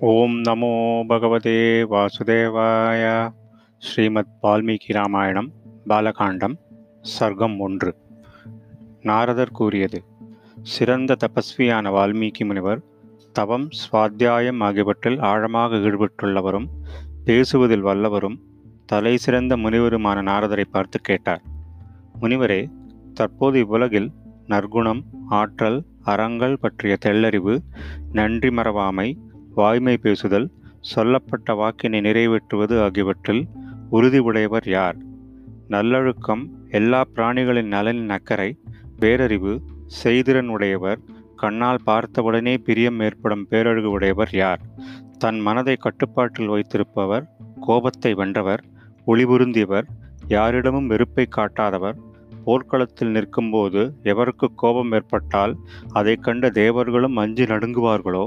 ஓம் நமோ பகவதே வாசுதேவாய. ஸ்ரீமத் வால்மீகி ராமாயணம் பாலகாண்டம் சர்க்கம் ஒன்று. நாரதர் கூறியது சிறந்த தபஸ்வியான வால்மீகி முனிவர் தவம் சுவாத்தியாயம் ஆகியவற்றில் ஆழமாக ஈடுபட்டுள்ளவரும் பேசுவதில் வல்லவரும் தலை சிறந்த முனிவருமான நாரதரை பார்த்து கேட்டார். முனிவரே தற்போது இவ்வுலகில் நற்குணம் ஆற்றல் அறங்கள் பற்றிய தெள்ளறிவு நன்றி மறவாமை வாய்மை பேசுதல் சொல்லப்பட்ட வாக்கினை நிறைவேற்றுவது ஆகியவற்றில் உறுதி உடையவர் யார்? நல்லொழுக்கம் எல்லா பிராணிகளின் நலனின் அக்கறை பேரறிவு செய்திறன் உடையவர் கண்ணால் பார்த்தவுடனே பிரியம் ஏற்படும் பேரழகு உடையவர் யார்? தன் மனதை கட்டுப்பாட்டில் வைத்திருப்பவர் கோபத்தை வென்றவர் ஒளிபுருந்தியவர் யாரிடமும் வெறுப்பை காட்டாதவர் போர்க்களத்தில் நிற்கும்போது எவருக்கு கோபம் ஏற்பட்டால் அதை கண்ட தேவர்களும் அஞ்சி நடுங்குவார்களோ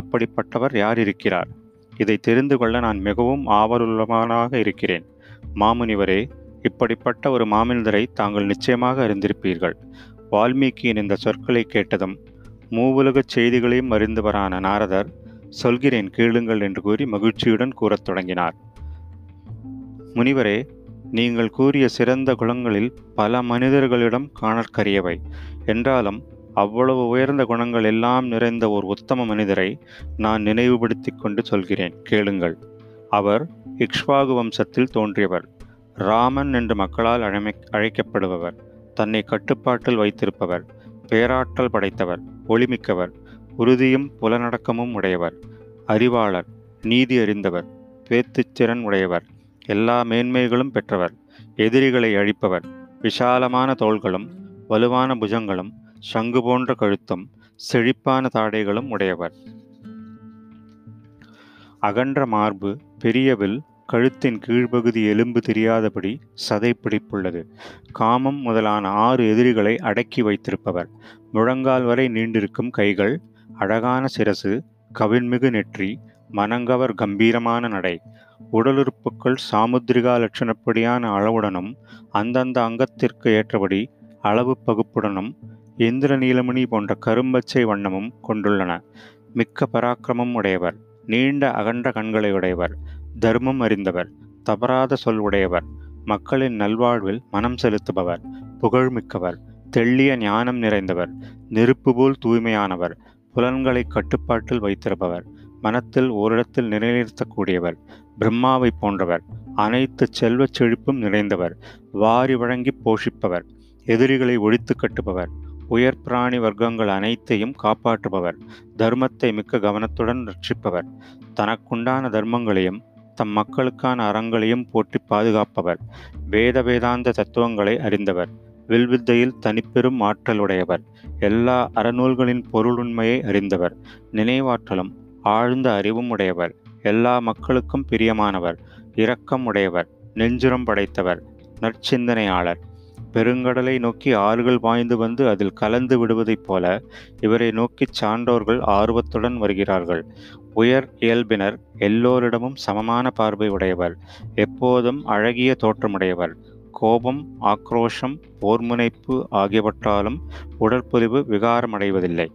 அப்படிப்பட்டவர் யார் இருக்கிறார் இதை தெரிந்து கொள்ள நான் மிகவும் ஆவலுள்ளவனாக இருக்கிறேன். மாமுனிவரே இப்படிப்பட்ட ஒரு மாமனிதரை தாங்கள் நிச்சயமாக அறிந்திருப்பீர்கள். வால்மீகியின் இந்த சொற்களை கேட்டதும் மூவுலகச் செய்திகளையும் அறிந்தவரான நாரதர் சொல்கிறேன் கேளுங்கள் என்று கூறி மகிழ்ச்சியுடன் கூறத் தொடங்கினார். முனிவரே நீங்கள் கூறிய சிறந்த குணங்களில் பல மனிதர்களிடம் காணற்கரியவை. என்றாலும் அவ்வளவு உயர்ந்த குணங்கள் எல்லாம் நிறைந்த ஒரு உத்தம மனிதரை நான் நினைவுபடுத்தி கொண்டு சொல்கிறேன். கேளுங்கள். அவர் இக்ஷ்வாகு வம்சத்தில் தோன்றியவர். ராமன் என்று மக்களால் அழைமை அழைக்கப்படுபவர். தன்னை கட்டுப்பாட்டில் வைத்திருப்பவர். பேராற்றல் படைத்தவர். ஒளிமிக்கவர். உறுதியும் புலனடக்கமும் உடையவர். அறிவாளர். நீதி அறிந்தவர். பேத்துச்சிறன் உடையவர். எல்லா மேன்மைகளும் பெற்றவர். எதிரிகளை அழிப்பவர். விஷாலமான தோள்களும் வலுவான புஜங்களும் சங்கு போன்ற கழுத்தும் செழிப்பான தாடைகளும் உடையவர். அகன்ற மார்பு பெரியவில் கழுத்தின் கீழ்ப்பகுதி எலும்பு தெரியாதபடி சதை பிடிப்புள்ளது. காமம் முதலான ஆறு எதிரிகளை அடக்கி வைத்திருப்பவர். முழங்கால் வரை நீண்டிருக்கும் கைகள் அழகான சிரசு கவின்மிகு நெற்றி மனங்கவர் கம்பீரமான நடை. உடலுறுப்புக்கள் சாமுத்திரிகா லட்சணப்படியான அளவுடனும் அந்தந்த அங்கத்திற்கு ஏற்றபடி அளவு பகுப்புடனும் இந்திர நீலமணி போன்ற கரும்பச்சை வண்ணமும் கொண்டுள்ளன. மிக்க பராக்கிரமம் உடையவர் நீண்ட அகன்ற கண்களை உடையவர் தர்மம் அறிந்தவர் தவறாத சொல் உடையவர் மக்களின் நல்வாழ்வில் மனம் செலுத்துபவர் புகழ்மிக்கவர் தெள்ளிய ஞானம் நிறைந்தவர் நெருப்பு போல் தூய்மையானவர் புலன்களை கட்டுப்பாட்டில் வைத்திருப்பவர் மனத்தில் ஓரிடத்தில் நிலைநிறுத்தக்கூடியவர் பிரம்மாவை போன்றவர் அனைத்து செல்வச் செழிப்பும் நிறைந்தவர் வாரி வழங்கி போஷிப்பவர் எதிரிகளை ஒழித்து கட்டுபவர். உயர் பிராணி வர்க்கங்கள் அனைத்தையும் காப்பாற்றுபவர் தர்மத்தை மிக்க கவனத்துடன் ரட்சிப்பவர். தனக்குண்டான தர்மங்களையும் தம் மக்களுக்கான அறங்களையும் போற்றி பாதுகாப்பவர். வேத வேதாந்த தத்துவங்களை அறிந்தவர். வில்வித்தையில் தனிப்பெரும் ஆற்றலுடையவர். எல்லா அறநூல்களின் பொருளுண்மையை அறிந்தவர். நினைவாற்றலும் ஆழ்ந்த அறிவும் உடையவர். எல்லா மக்களுக்கும் பிரியமானவர். இரக்கம் உடையவர். நெஞ்சுரம் படைத்தவர். நற்சிந்தனையாளர். பெருங்கடலை நோக்கி ஆறுகள் பாய்ந்து வந்து அதில் கலந்து விடுவதைப் போல இவரை நோக்கி சான்றோர்கள் ஆர்வத்துடன் வருகிறார்கள். உயர் இயல்பினர் எல்லோரிடமும் சமமான பார்வை உடையவர் எப்போதும் அழகிய தோற்றமுடையவர். கோபம் ஆக்ரோஷம் போர்முனைப்பு ஆகியவற்றாலும் உடற்பொலிவு விகாரமடைவதில்லை.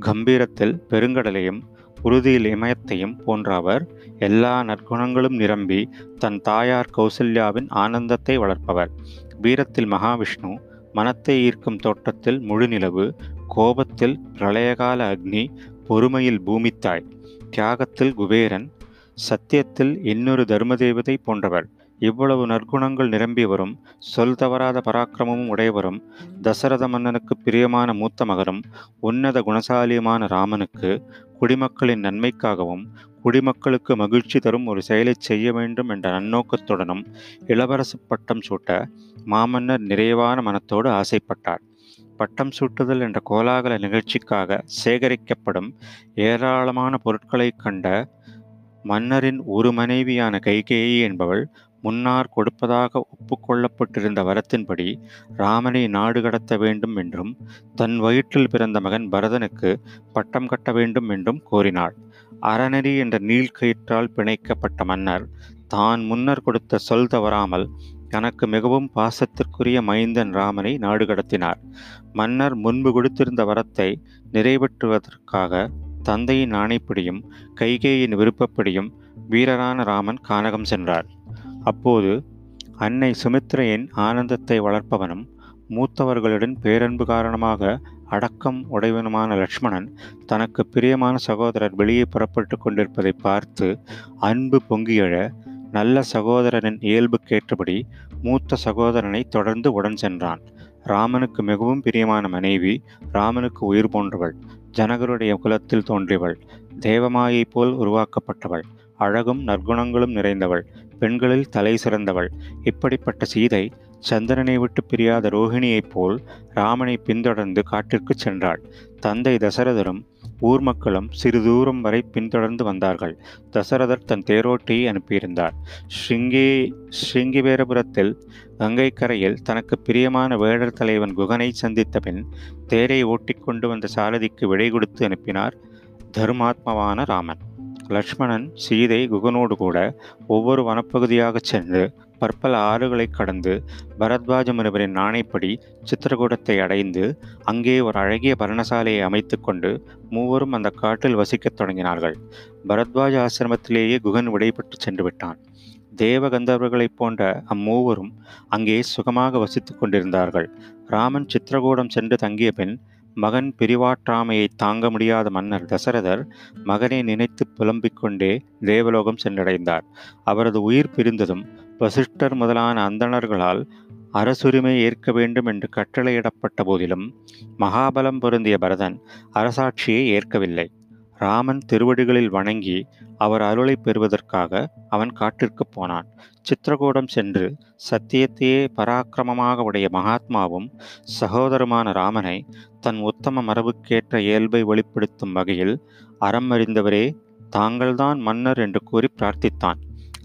கம்பீரத்தில் பெருங்கடலையும் உறுதியில் இமயத்தையும் போன்ற அவர் எல்லா நற்குணங்களும் நிரம்பி தன் தாயார் கௌசல்யாவின் ஆனந்தத்தை வளர்ப்பவர். வீரத்தில் மகாவிஷ்ணு மனத்தை ஈர்க்கும் தோட்டத்தில் முழுநிலவு கோபத்தில் பிரளயகால அக்னி பொறுமையில் பூமித்தாய் தியாகத்தில் குபேரன் சத்தியத்தில் இன்னொரு தர்மதேவதை போன்றவர். இவ்வளவு நற்குணங்கள் நிரம்பியவரும் சொல் தவறாத பராக்கிரமமும் உடையவரும் தசரத மன்னனுக்கு பிரியமான மூத்த மகரும் உன்னத குணசாலியுமான ராமனுக்கு குடிமக்களின் நன்மைக்காகவும் குடிமக்களுக்கு மகிழ்ச்சி தரும் ஒரு செயலை செய்ய வேண்டும் என்ற நன்னோக்கத்துடனும் இளவரசு பட்டம் சூட்ட மாமன்னர் நிறைவான மனத்தோடு ஆசைப்பட்டார். பட்டம் சூட்டுதல் என்ற கோலாகல நிகழ்ச்சிக்காக சேகரிக்கப்படும் ஏராளமான பொருட்களை கண்ட மன்னரின் ஒரு மனைவியான கைகேயி என்பவள் முன்னார் கொடுப்பதாக ஒப்புக்கொள்ளப்பட்டிருந்த வரத்தின்படி ராமனை நாடு கடத்த வேண்டும் என்றும் தன் வயிற்றில் பிறந்த மகன் பரதனுக்கு பட்டம் கட்ட வேண்டும் என்றும் கோரினாள். அறநெறி என்ற நீள்கயிற்றால் பிணைக்கப்பட்ட மன்னர் தான் முன்னர் கொடுத்த சொல் தவறாமல் தனக்கு மிகவும் பாசத்திற்குரிய மைந்தன் ராமனை நாடு கடத்தினார். மன்னர் முன்பு கொடுத்திருந்த வரத்தை நிறைவேற்றுவதற்காக தந்தையின் ஆணைப்படியும் கைகேயின் விருப்பப்படியும் வீரரான ராமன் கானகம் சென்றார். அப்போது அன்னை சுமித்ரையின் ஆனந்தத்தை வளர்ப்பவனும் மூத்தவர்களுடன் பேரன்பு காரணமாக அடக்கம் உடையவனுமான லக்ஷ்மணன் தனக்கு பிரியமான சகோதரர் வெளியே புறப்பட்டு கொண்டிருப்பதை பார்த்து அன்பு பொங்கியழ நல்ல சகோதரனின் இயல்புக்கேற்றபடி மூத்த சகோதரனை தொடர்ந்து உடன் சென்றான். ராமனுக்கு மிகவும் பிரியமான மனைவி ராமனுக்கு உயிர் போன்றவள் ஜனகருடைய குலத்தில் தோன்றியவள் தேவமாயை போல் உருவாக்கப்பட்டவள் அழகும் நற்குணங்களும் நிறைந்தவள் பெண்களில் தலை சிறந்தவள். இப்படிப்பட்ட சீதை சந்திரனை விட்டு பிரியாத ரோஹிணியைப் போல் ராமனை பின்தொடர்ந்து காட்டிற்கு சென்றாள். தந்தை தசரதரும் ஊர் மக்களும் சிறு தூரம் வரை பின்தொடர்ந்து வந்தார்கள். தசரதர் தன் தேரோட்டியை அனுப்பியிருந்தார். ஸ்ருங்கே ஸ்ருங்கிபேரபுரத்தில் கங்கை கரையில் தனக்கு பிரியமான வேடர் தலைவன் குகனை சந்தித்த பின் தேரை ஓட்டிக்கொண்டு வந்த சாரதிக்கு விடை கொடுத்து அனுப்பினார் தர்மாத்மவான ராமன். லக்ஷ்மணன் சீதை குகனோடு கூட ஒவ்வொரு வனப்பகுதியாக சென்று பற்பல ஆறுகளை கடந்து பரத்வாஜ முனிவரின் நாணைப்படி சித்திரகூடத்தை அடைந்து அங்கே ஒரு அழகிய பரணசாலையை அமைத்து கொண்டு மூவரும் அந்த காட்டில் வசிக்கத் தொடங்கினார்கள். பரத்வாஜ ஆசிரமத்திலேயே குகன் விடைபெற்று சென்று விட்டான் தேவகந்தர்வர்களைப் போன்ற அம்மூவரும் அங்கே சுகமாக வசித்து கொண்டிருந்தார்கள். ராமன் சித்திரகூடம் சென்று தங்கிய பின் மகன் பிரிவாற்றாமையை தாங்க முடியாத மன்னர் தசரதர் மகனை நினைத்து புலம்பிக் கொண்டே தேவலோகம் சென்றடைந்தார். அவரது உயிர் பிரிந்ததும் வசிஷ்டர் முதலான அந்தணர்களால் அரசுரிமை ஏற்க வேண்டும் என்று கட்டளையிடப்பட்ட போதிலும் மகாபலம் பொருந்திய பரதன் அரசாட்சியை ஏற்கவில்லை. ராமன் திருவடிகளில் வணங்கி அவர் அருளை பெறுவதற்காக அவன் காட்டிற்கு போனான். சித்திரகூடம் சென்று சத்தியத்தையே பராக்கிரமமாக உடைய மகாத்மாவும் சகோதரமான ராமனை தன் உத்தம மரபுக்கேற்ற இயல்பை வெளிப்படுத்தும் வகையில் அறம் அறிந்தவரே தாங்கள்தான் மன்னர் என்று கூறி பிரார்த்தித்தான்.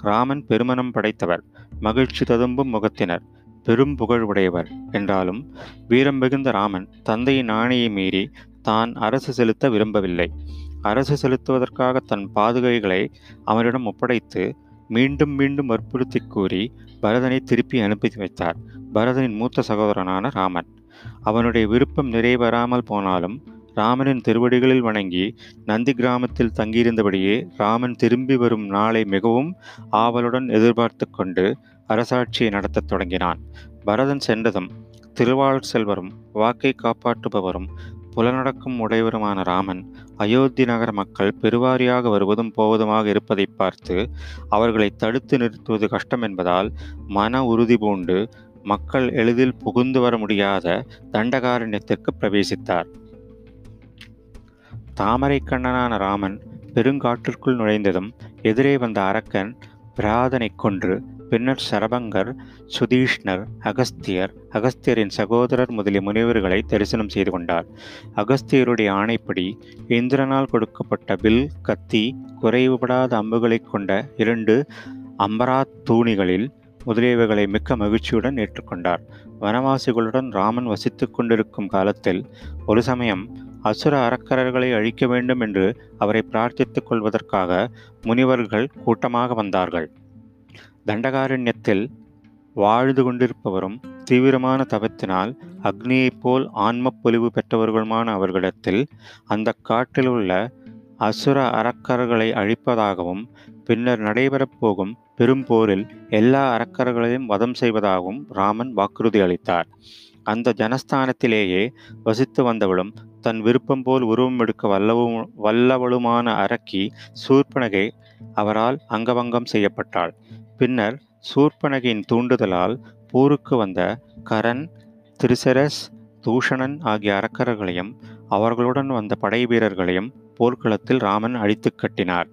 ராமன் பெருமனம் படைத்தவர் மகிழ்ச்சி ததும்பும் முகத்தினர் பெரும் புகழ் உடையவர் என்றாலும் வீரம் மிகுந்த ராமன் தந்தையின் ஆணையை மீறி தான் அரசு செலுத்த விரும்பவில்லை. அரசு செலுத்துவதற்காக தன் பாதுகைகளை அவனிடம் ஒப்படைத்து மீண்டும் மீண்டும் வற்புறுத்தி கூறி பரதனை திருப்பி அனுப்பி வைத்தார். பரதனின் மூத்த சகோதரனான ராமன். அவனுடைய விருப்பம் நிறைவேறாமல் போனாலும் ராமனின் திருவடிகளில் வணங்கி நந்தி கிராமத்தில் தங்கியிருந்தபடியே ராமன் திரும்பி வரும் நாளை மிகவும் ஆவலுடன் எதிர்பார்த்து கொண்டு அரசாட்சியை நடத்தத் தொடங்கினான். பரதன் சென்றதும் திருவாளர் செல்வரும் வாக்கை காப்பாற்றுபவரும் புலநடக்கும் உடையவருமான ராமன் அயோத்தி நகர மக்கள் பெருவாரியாக வருவதும் போவதுமாக இருப்பதை பார்த்து அவர்களை தடுத்து நிறுத்துவது கஷ்டம் என்பதால் மன உறுதி பூண்டு மக்கள் எளிதில் புகுந்து வர முடியாத தண்டகாரண்யத்திற்கு பிரவேசித்தார். தாமரை கண்ணனான ராமன் பெருங்காற்றிற்குள் நுழைந்ததும் எதிரே வந்த அரக்கன் பிராதனை கொன்று பின்னர் சரபங்கர் சுதீஷ்ணர் அகஸ்தியர் அகஸ்தியரின் சகோதரர் முதலிய முனிவர்களை தரிசனம் செய்து கொண்டார். அகஸ்தியருடைய ஆணைப்படி இந்திரனால் கொடுக்கப்பட்ட வில் கத்தி குறைவுபடாத அம்புகளை கொண்ட இரண்டு அம்பராத் தூணிகளில் முதலியவைகளை மிக்க மகிழ்ச்சியுடன் ஏற்றுக்கொண்டார். வனவாசிகளுடன் ராமன் வசித்து கொண்டிருக்கும் காலத்தில் ஒரு சமயம் அசுர அறக்கரர்களை அழிக்க வேண்டும் என்று அவரை பிரார்த்தித்துக் கொள்வதற்காக முனிவர்கள் கூட்டமாக வந்தார்கள். தண்டகாரண்யத்தில் வாழ்ந்து கொண்டிருப்பவரும் தீவிரமான தபத்தினால் அக்னியைப் போல் ஆன்மப் பொலிவு பெற்றவர்களுமான அவர்களிடத்தில் அந்த காட்டில் உள்ள அசுர அறக்கர்களை அழிப்பதாகவும் பின்னர் நடைபெறப் போகும் பெரும் போரில் எல்லா அறக்கர்களையும் வதம் செய்வதாகவும் ராமன் வாக்குறுதி அளித்தார். அந்த ஜனஸ்தானத்திலேயே வசித்து வந்தவளும் தன் விருப்பம் போல் உருவம் எடுக்க வல்லவும் வல்லவளுமான அரக்கி சூர்பனகை அவரால் அங்கபங்கம் செய்யப்பட்டாள். பின்னர் சூர்பனகையின் தூண்டுதலால் போருக்கு வந்த கரண் திரிசரஸ் தூஷணன் ஆகிய அரக்கர்களையும் அவர்களுடன் வந்த படை வீரர்களையும் போர்க்களத்தில் ராமன் அழித்து கட்டினார்.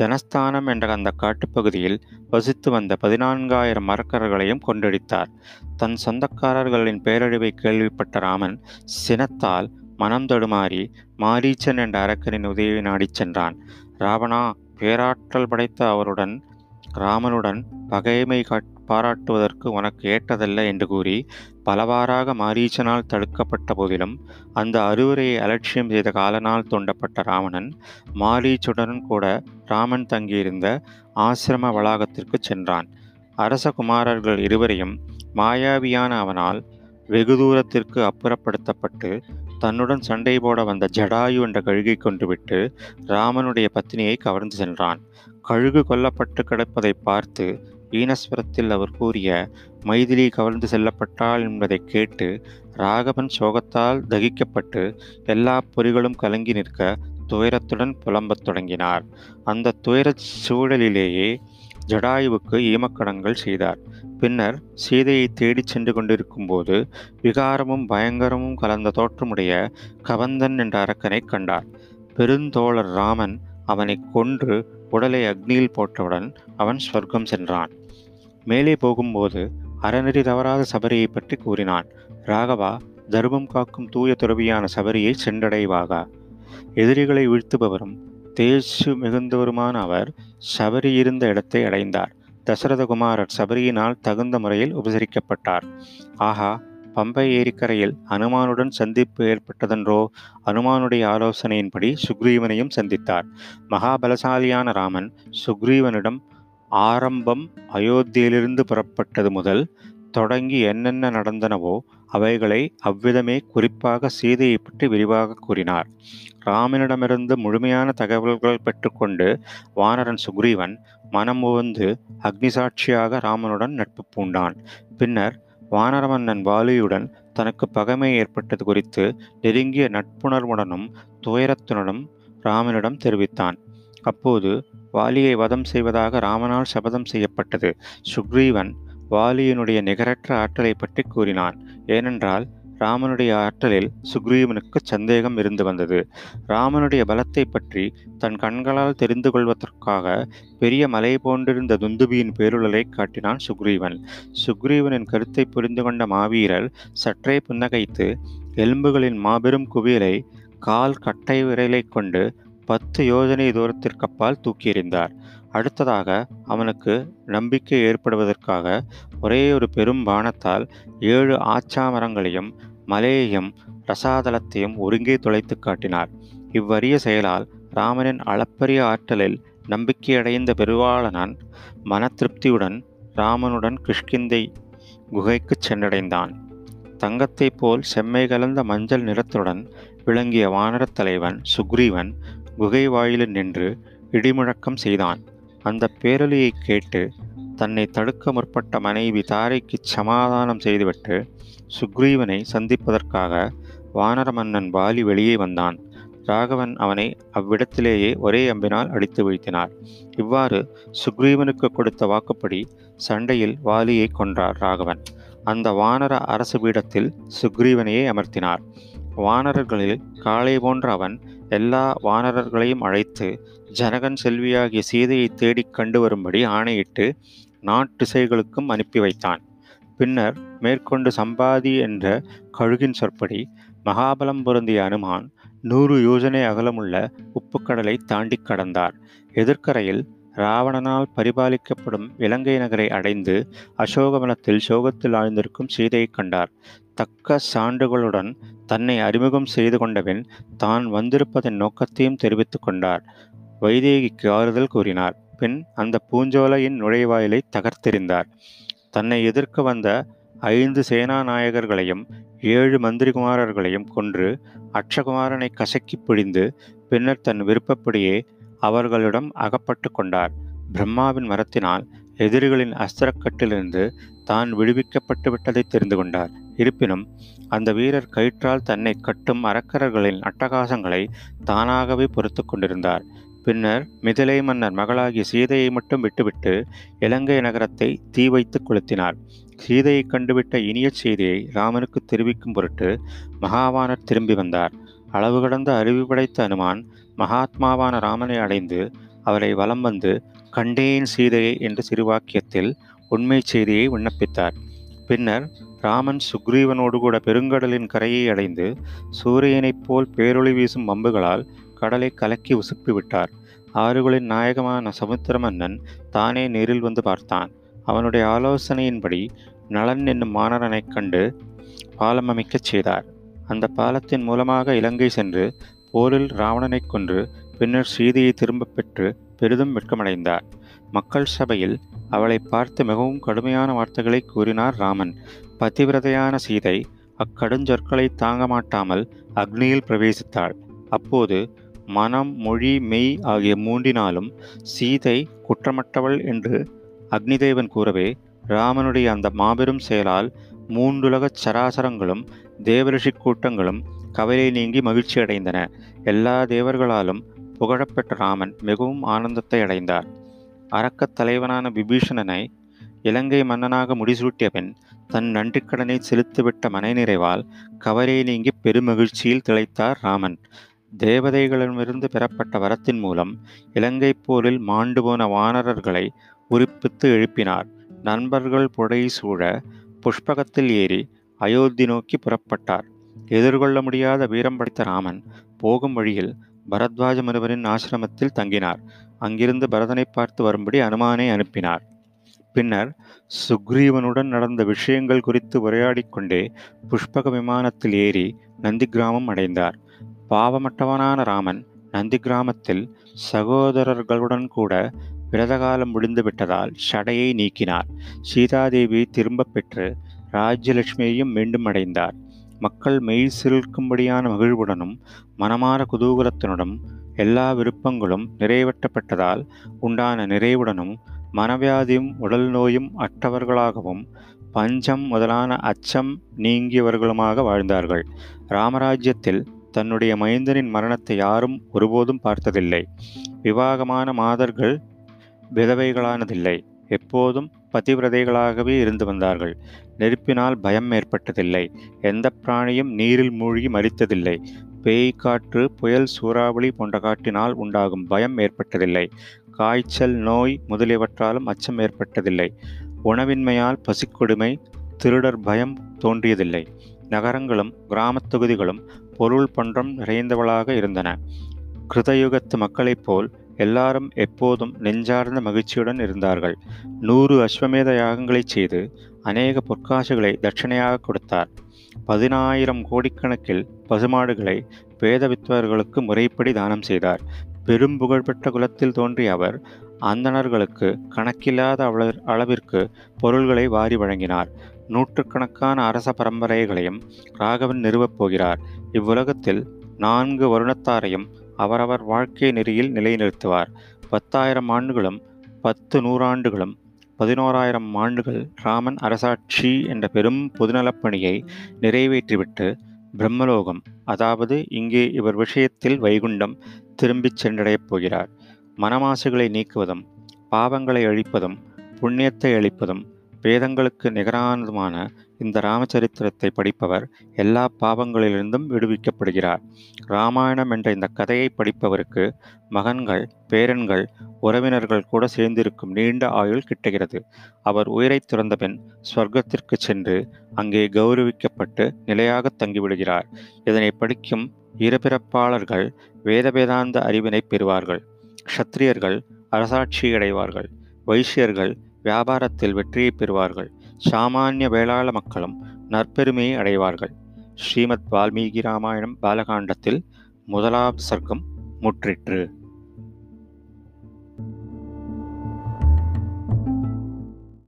ஜனஸ்தானம் என்ற அந்த காட்டுப்பகுதியில் வசித்து வந்த பதினான்காயிரம் மரக்கர்களையும் கொண்டடித்தார் தன் சொந்தக்காரர்களின் பேரழிவை கேள்விப்பட்ட ராமன் சினத்தால் மனம் தடுமாறி மாரீச்சன் என்ற அரக்கரின் உதவியை நாடிச் சென்றான். ராவணா பேராற்றல் படைத்த அவருடன் ராமனுடன் பகைமை பாராட்டுவதற்கு உனக்கு ஏற்றதல்ல என்று கூறி பலவாறாக மாரீச்சனால் தடுக்கப்பட்ட போதிலும் அந்த அறுவரையை அலட்சியம் செய்த காலனால் தூண்டப்பட்ட ராவணன் மாரீச்சுடன் கூட ராமன் தங்கியிருந்த ஆசிரம வளாகத்திற்கு சென்றான். அரச குமாரர்கள் இருவரையும் மாயாவியான அவனால் வெகு தூரத்திற்கு அப்புறப்படுத்தப்பட்டு தன்னுடன் சண்டை போட வந்த ஜடாயு என்ற கழுகை கொண்டுவிட்டு ராமனுடைய பத்தினியை கவர்ந்து சென்றான். கழுகு கொல்லப்பட்டு கிடப்பதை பார்த்து ஈனஸ்வரத்தில் அவர் கூறிய மைதிலி கவர்ந்து செல்லப்பட்டாள் என்பதை கேட்டு ராகவன் சோகத்தால் தகிக்கப்பட்டு எல்லா பொறிகளும் கலங்கி நிற்க துயரத்துடன் புலம்பத் தொடங்கினார். அந்த துயரச் சூழலிலேயே ஜடாயுவுக்கு ஈமக்கடங்கள் செய்தார். பின்னர் சீதையை தேடிச் சென்று கொண்டிருக்கும் போது விகாரமும் பயங்கரமும் கலந்த தோற்றமுடைய கவந்தன் என்ற அரக்கனை கண்டார். பெருந்தோழர் ராமன் அவனை கொன்று உடலை அக்னியில் போட்டவுடன் அவன் ஸ்வர்க்கம் சென்றான். மேலே போகும்போது அறநெறி தவறாத சபரியை பற்றி கூறினான். ராகவா தர்மம் காக்கும் தூய துறவியான சபரியை சென்றடைவாக? எதிரிகளை வீழ்த்துபவரும் தேசு மிகுந்தவருமான அவர் சபரி இருந்த இடத்தை அடைந்தார். தசரதகுமாரர் சபரியினால் தகுந்த முறையில் உபசரிக்கப்பட்டார். ஆஹா பம்பை ஏரிக்கரையில் அனுமானுடன் சந்திப்பு ஏற்பட்டதென்றோ அனுமானுடைய ஆலோசனையின்படி சுக்ரீவனையும் சந்தித்தார். மகாபலசாலியான ராமன் சுக்ரீவனிடம் ஆரம்பம் அயோத்தியிலிருந்து புறப்பட்டது முதல் தொடங்கி என்னென்ன நடந்தனவோ அவைகளை அவ்விதமே குறிப்பாக சீதையை பற்றி விரிவாக கூறினார். ராமனிடமிருந்து முழுமையான தகவல்கள் பெற்றுக்கொண்டு வானரன் சுக்ரீவன் மனம் உவந்து அக்னிசாட்சியாக ராமனுடன் நட்பு பூண்டான். பின்னர் வானரமன்னன் வாலியுடன் தனக்கு பகைமை ஏற்பட்டது குறித்து நெருங்கிய நட்புணர்வுடனும் துயரத்துடனும் ராமனிடம் தெரிவித்தான். அப்போது வாலியை வதம் செய்வதாக ராமனால் சபதம் செய்யப்பட்டது. சுக்ரீவன் வாலியினுடைய நிகரற்ற ஆற்றலை பற்றி கூறினான். ஏனென்றால் ராமனுடைய ஆற்றலில் சுக்ரீவனுக்கு சந்தேகம் இருந்து வந்தது. ராமனுடைய பலத்தை பற்றி தன் கண்களால் தெரிந்து கொள்வதற்காக பெரிய மலை போன்றிருந்த துந்துபியின் பேருளலை காட்டினான் சுக்ரீவன். சுக்ரீவனின் கருத்தை புரிந்து கொண்ட மாவீரர் சற்றே புன்னகைத்து எலும்புகளின் மாபெரும் குவியலை கால் கட்டை விரலை கொண்டு பத்து யோஜனை தூரத்திற்கப்பால் தூக்கியெறிந்தார் அடுத்ததாக அவனுக்கு நம்பிக்கை ஏற்படுவதற்காக ஒரே ஒரு பெரும் பானத்தால் ஏழு ஆச்சாமரங்களையும் மலையையும் ரசாதலத்தையும் ஒருங்கே துளைத்து காட்டினார். இவ்வறிய செயலால் ராமனின் அளப்பரிய ஆற்றலில் நம்பிக்கையடைந்த பெருவாளனான் மன திருப்தியுடன் ராமனுடன் கிஷ்கிந்தை குகைக்கு சென்றடைந்தான். தங்கத்தைப் போல் செம்மை கலந்த மஞ்சள் நிறத்துடன் விளங்கிய வானரத் தலைவன் சுக்ரீவன் குகை வாயிலில் நின்று இடிமுழக்கம் செய்தான். அந்த பேரொலியை கேட்டு தன்னை தடுக்க முற்பட்ட மனைவி தாரைக்கு சமாதானம் செய்துவிட்டு சுக்ரீவனை சந்திப்பதற்காக வானர மன்னன் பாலி வெளியே வந்தான். ராகவன் அவனை அவ்விடத்திலேயே ஒரே அம்பினால் அடித்து வீழ்த்தினார். இவ்வாறு சுக்ரீவனுக்கு கொடுத்த வாக்குப்படி சண்டையில் வாலியை கொன்றார் ராகவன். அந்த வானர அரசு பீடத்தில் சுக்ரீவனையே அமர்த்தினார். வானரர்களில் காளை போன்ற அவன் எல்லா வானரர்களையும் அழைத்து ஜனகன் செல்வியாகிய சீதையை தேடிக் கண்டு வரும்படி ஆணையிட்டு நாட்டிசைகளுக்கும் அனுப்பி வைத்தான். பின்னர் மேற்கொண்டு சம்பாதி என்ற கழுகின் சொற்படி மகாபலம் பொருந்திய அனுமான் நூறு யோஜனை அகலமுள்ள உப்புக்கடலை தாண்டி கடந்தார். எதிர்க்கரையில் ராவணனால் பரிபாலிக்கப்படும் இலங்கை நகரை அடைந்து அசோகவனத்தில் சோகத்தில் ஆழ்ந்திருக்கும் சீதையை கண்டார். தக்க சான்றுகளுடன் தன்னை அறிமுகம் செய்து கொண்டபின் தான் வந்திருப்பதன் நோக்கத்தையும் தெரிவித்துக் கொண்டார். வைதேகிக்கு ஆறுதல் கூறினார். பின் அந்த பூஞ்சோலையின் நுழைவாயிலை தகர்த்தெறிந்தார். தன்னை எதிர்க்க வந்த ஐந்து சேனாநாயகர்களையும் ஏழு மந்திரிகுமாரர்களையும் கொன்று அக்ஷகுமாரனை கசக்கி பிடிந்து பின்னர் தன் விருப்பப்படியே அவர்களிடம் அகப்பட்டு கொண்டார். பிரம்மாவின் மரத்தினால் எதிரிகளின் அஸ்திரக்கட்டிலிருந்து தான் விடுவிக்கப்பட்டு விட்டதை தெரிந்து கொண்டார். இருப்பினும் அந்த வீரர் கயிற்றால் தன்னை கட்டும் அரக்கர்களின் அட்டகாசங்களை தானாகவே பொறுத்து கொண்டிருந்தார். பின்னர் மிதிலை மன்னர் மகளாகிய சீதையை மட்டும் விட்டுவிட்டு இலங்கை நகரத்தை தீ வைத்து கொளுத்தினார். சீதையை கண்டுவிட்ட இனிய செய்தியை ராமனுக்கு தெரிவிக்கும் பொருட்டு மகாவானர் திரும்பி வந்தார். அளவு கடந்த அறிவு படைத்த அனுமான் மகாத்மாவான ராமனை அடைந்து அவரை வலம் வந்து கண்டேன் சீதையை என்ற சிறுவாக்கியத்தில் உண்மை செய்தியை விண்ணப்பித்தார். பின்னர் ராமன் சுக்ரீவனோடு கூட பெருங்கடலின் கரையை அடைந்து சூரியனைப் போல் பேரொளி வீசும் அம்புகளால் கடலை கலக்கி உசுப்பி விட்டார். ஆறுகளின் நாயகமான சமுத்திர மன்னன் தானே நேரில் வந்து பார்த்தான். அவனுடைய ஆலோசனையின்படி நலன் என்னும் மாணவனைக் கண்டு பாலம் அமைக்கச் செய்தார். அந்த பாலத்தின் மூலமாக இலங்கை சென்று போரில் ராவணனைக் கொன்று பின்னர் சீதையை திரும்பப் பெற்று பெரிதும் வெட்கமடைந்தார். மக்கள் சபையில் அவளை பார்த்து மிகவும் கடுமையான வார்த்தைகளை கூறினார் ராமன். பதிவிரதையான சீதை அக்கடுஞ்சொற்களை தாங்க மாட்டாமல் அக்னியில் பிரவேசித்தாள். அப்போது மனம் மொழி மெய் ஆகிய மூன்றினாலும் சீதை குற்றமற்றவள் என்று அக்னிதேவன் கூறவே ராமனுடைய அந்த மாபெரும் செயலால் மூன்றுலகச் சராசரங்களும் தேவரிஷி கூட்டங்களும் கவலை நீங்கி மகிழ்ச்சி அடைந்தன. எல்லா தேவர்களாலும் புகழப்பெற்ற ராமன் மிகவும் ஆனந்தத்தை அடைந்தார். அரக்கத் தலைவனான விபீஷணனை இலங்கை மன்னனாக முடிசூட்டிய பின் தன் நன்றிக்கடனை செலுத்திவிட்ட மனைநிறைவால் கவலை நீங்கி பெருமகிழ்ச்சியில் திளைத்தார் ராமன். தேவதைகளிடமிருந்து பெறப்பட்ட வரத்தின் மூலம் இலங்கை போரில் மாண்டு போன வானரர்களை உரிப்பித்து எழுப்பினார். நண்பர்கள் புடை சூழ புஷ்பகத்தில் ஏறி அயோத்தி நோக்கி புறப்பட்டார். எதிர்கொள்ள முடியாத வீரம் படைத்த ராமன் போகும் வழியில் பரத்வாஜ முனிவரின் ஆசிரமத்தில் தங்கினார். அங்கிருந்து பரதனை பார்த்து வரும்படி அனுமானை அனுப்பினார். பின்னர் சுக்ரீவனுடன் நடந்த விஷயங்கள் குறித்து உரையாடிக்கொண்டே புஷ்பக விமானத்தில் ஏறி நந்திகிராமம் அடைந்தார். பாவமற்றவனான ராமன் நந்தி கிராமத்தில் சகோதரர்களுடன் கூட விரதகாலம் முடிந்து விட்டதால் ஷடையை நீக்கினார். சீதாதேவி திரும்பப் பெற்று ராஜ்யலட்சுமியையும் மீண்டும் அடைந்தார். மக்கள் மெய் சிலிர்க்கும்படியான மகிழ்வுடனும் மனமார குதூகலத்தினுடன் எல்லா விருப்பங்களும் நிறைவேற்றப்பட்டதால் உண்டான நிறைவுடனும் மனவியாதியும் உடல் நோயும் அற்றவர்களாகவும் பஞ்சம் முதலான அச்சம் நீங்கியவர்களுமாக வாழ்ந்தார்கள். ராமராஜ்யத்தில் தன்னுடைய மைந்தனின் மரணத்தை யாரும் ஒருபோதும் பார்த்ததில்லை. விவாகமான மாதர்கள் விதவைகளானதில்லை. எப்போதும் பதிவிரதைகளாகவே இருந்து வந்தார்கள். நெருப்பினால் பயம் ஏற்பட்டதில்லை. எந்த பிராணியும் நீரில் மூழ்கி மறித்ததில்லை பேய் காற்று புயல் சூறாவளி போன்ற காட்டினால் உண்டாகும் பயம் ஏற்பட்டதில்லை. காய்ச்சல் நோய் முதலியவற்றாலும் அச்சம் ஏற்பட்டதில்லை. உணவின்மையால் பசிக்கொடுமை திருடர் பயம் தோன்றியதில்லை. நகரங்களும் கிராமத் தொகுதிகளும் பொருள் பன்றம் நிறைந்தவளாக இருந்தன. கிருதயுகத்து மக்களைப் போல் எல்லாரும் எப்போதும் நெஞ்சார்ந்த மகிழ்ச்சியுடன் இருந்தார்கள். நூறு அஸ்வமேத யாகங்களைச் செய்து அநேக பொற்காசுகளை தட்சணையாக கொடுத்தார். பதினாயிரம் கோடிக்கணக்கில் பசுமாடுகளை வேத வித்வர்களுக்கு முறைப்படி தானம் செய்தார். பெரும் புகழ்பெற்ற குலத்தில் தோன்றிய அவர் அந்தணர்களுக்கு கணக்கில்லாத அளவிற்கு பொருள்களை வாரி வழங்கினார். நூற்றுக்கணக்கான அரச பரம்பரைகளையும் ராகவன் நிறுவப் போகிறார். இவ்வுலகத்தில் நான்கு வருணத்தாரையும் அவரவர் வாழ்க்கை நெறியில் நிலைநிறுத்துவார். பத்தாயிரம் ஆண்டுகளும் பத்து நூறாண்டுகளும் பதினோராயிரம் ஆண்டுகள் ராமன் அரசாட்சி என்ற பெரும் பொதுநலப்பணியை நிறைவேற்றிவிட்டு பிரம்மலோகம் அதாவது இங்கே இவர் விஷயத்தில் வைகுண்டம் திரும்பிச் சென்றடையப் போகிறார். மனமாசுகளை நீக்குவதும் பாவங்களை அழிப்பதும் புண்ணியத்தை அழிப்பதும் வேதங்களுக்கு நிகரானதுமான இந்த ராமச்சரித்திரத்தை படிப்பவர் எல்லா பாவங்களிலிருந்தும் விடுவிக்கப்படுகிறார். ராமாயணம் என்ற இந்த கதையை படிப்பவருக்கு மகன்கள் பேரன்கள் உறவினர்கள் கூட சேர்ந்திருக்கும் நீண்ட ஆயுள் கிட்டுகிறது. அவர் உயிரை துறந்த பின் ஸ்வர்க்கத்திற்கு சென்று அங்கே கௌரவிக்கப்பட்டு நிலையாக தங்கிவிடுகிறார். இதனை படிக்கும் இருபிறப்பாளர்கள் வேத வேதாந்த அறிவினை பெறுவார்கள். க்ஷத்திரியர்கள் அரசாட்சி அடைவார்கள் வைஷ்யர்கள் வியாபாரத்தில் வெற்றியை பெறுவார்கள். சாமானிய வேளாள மக்களும் நற்பெருமையை அடைவார்கள். ஸ்ரீமத் வால்மீகி ராமாயணம் பாலகாண்டத்தில் முதலாவது சர்க்கம் முற்றிற்று.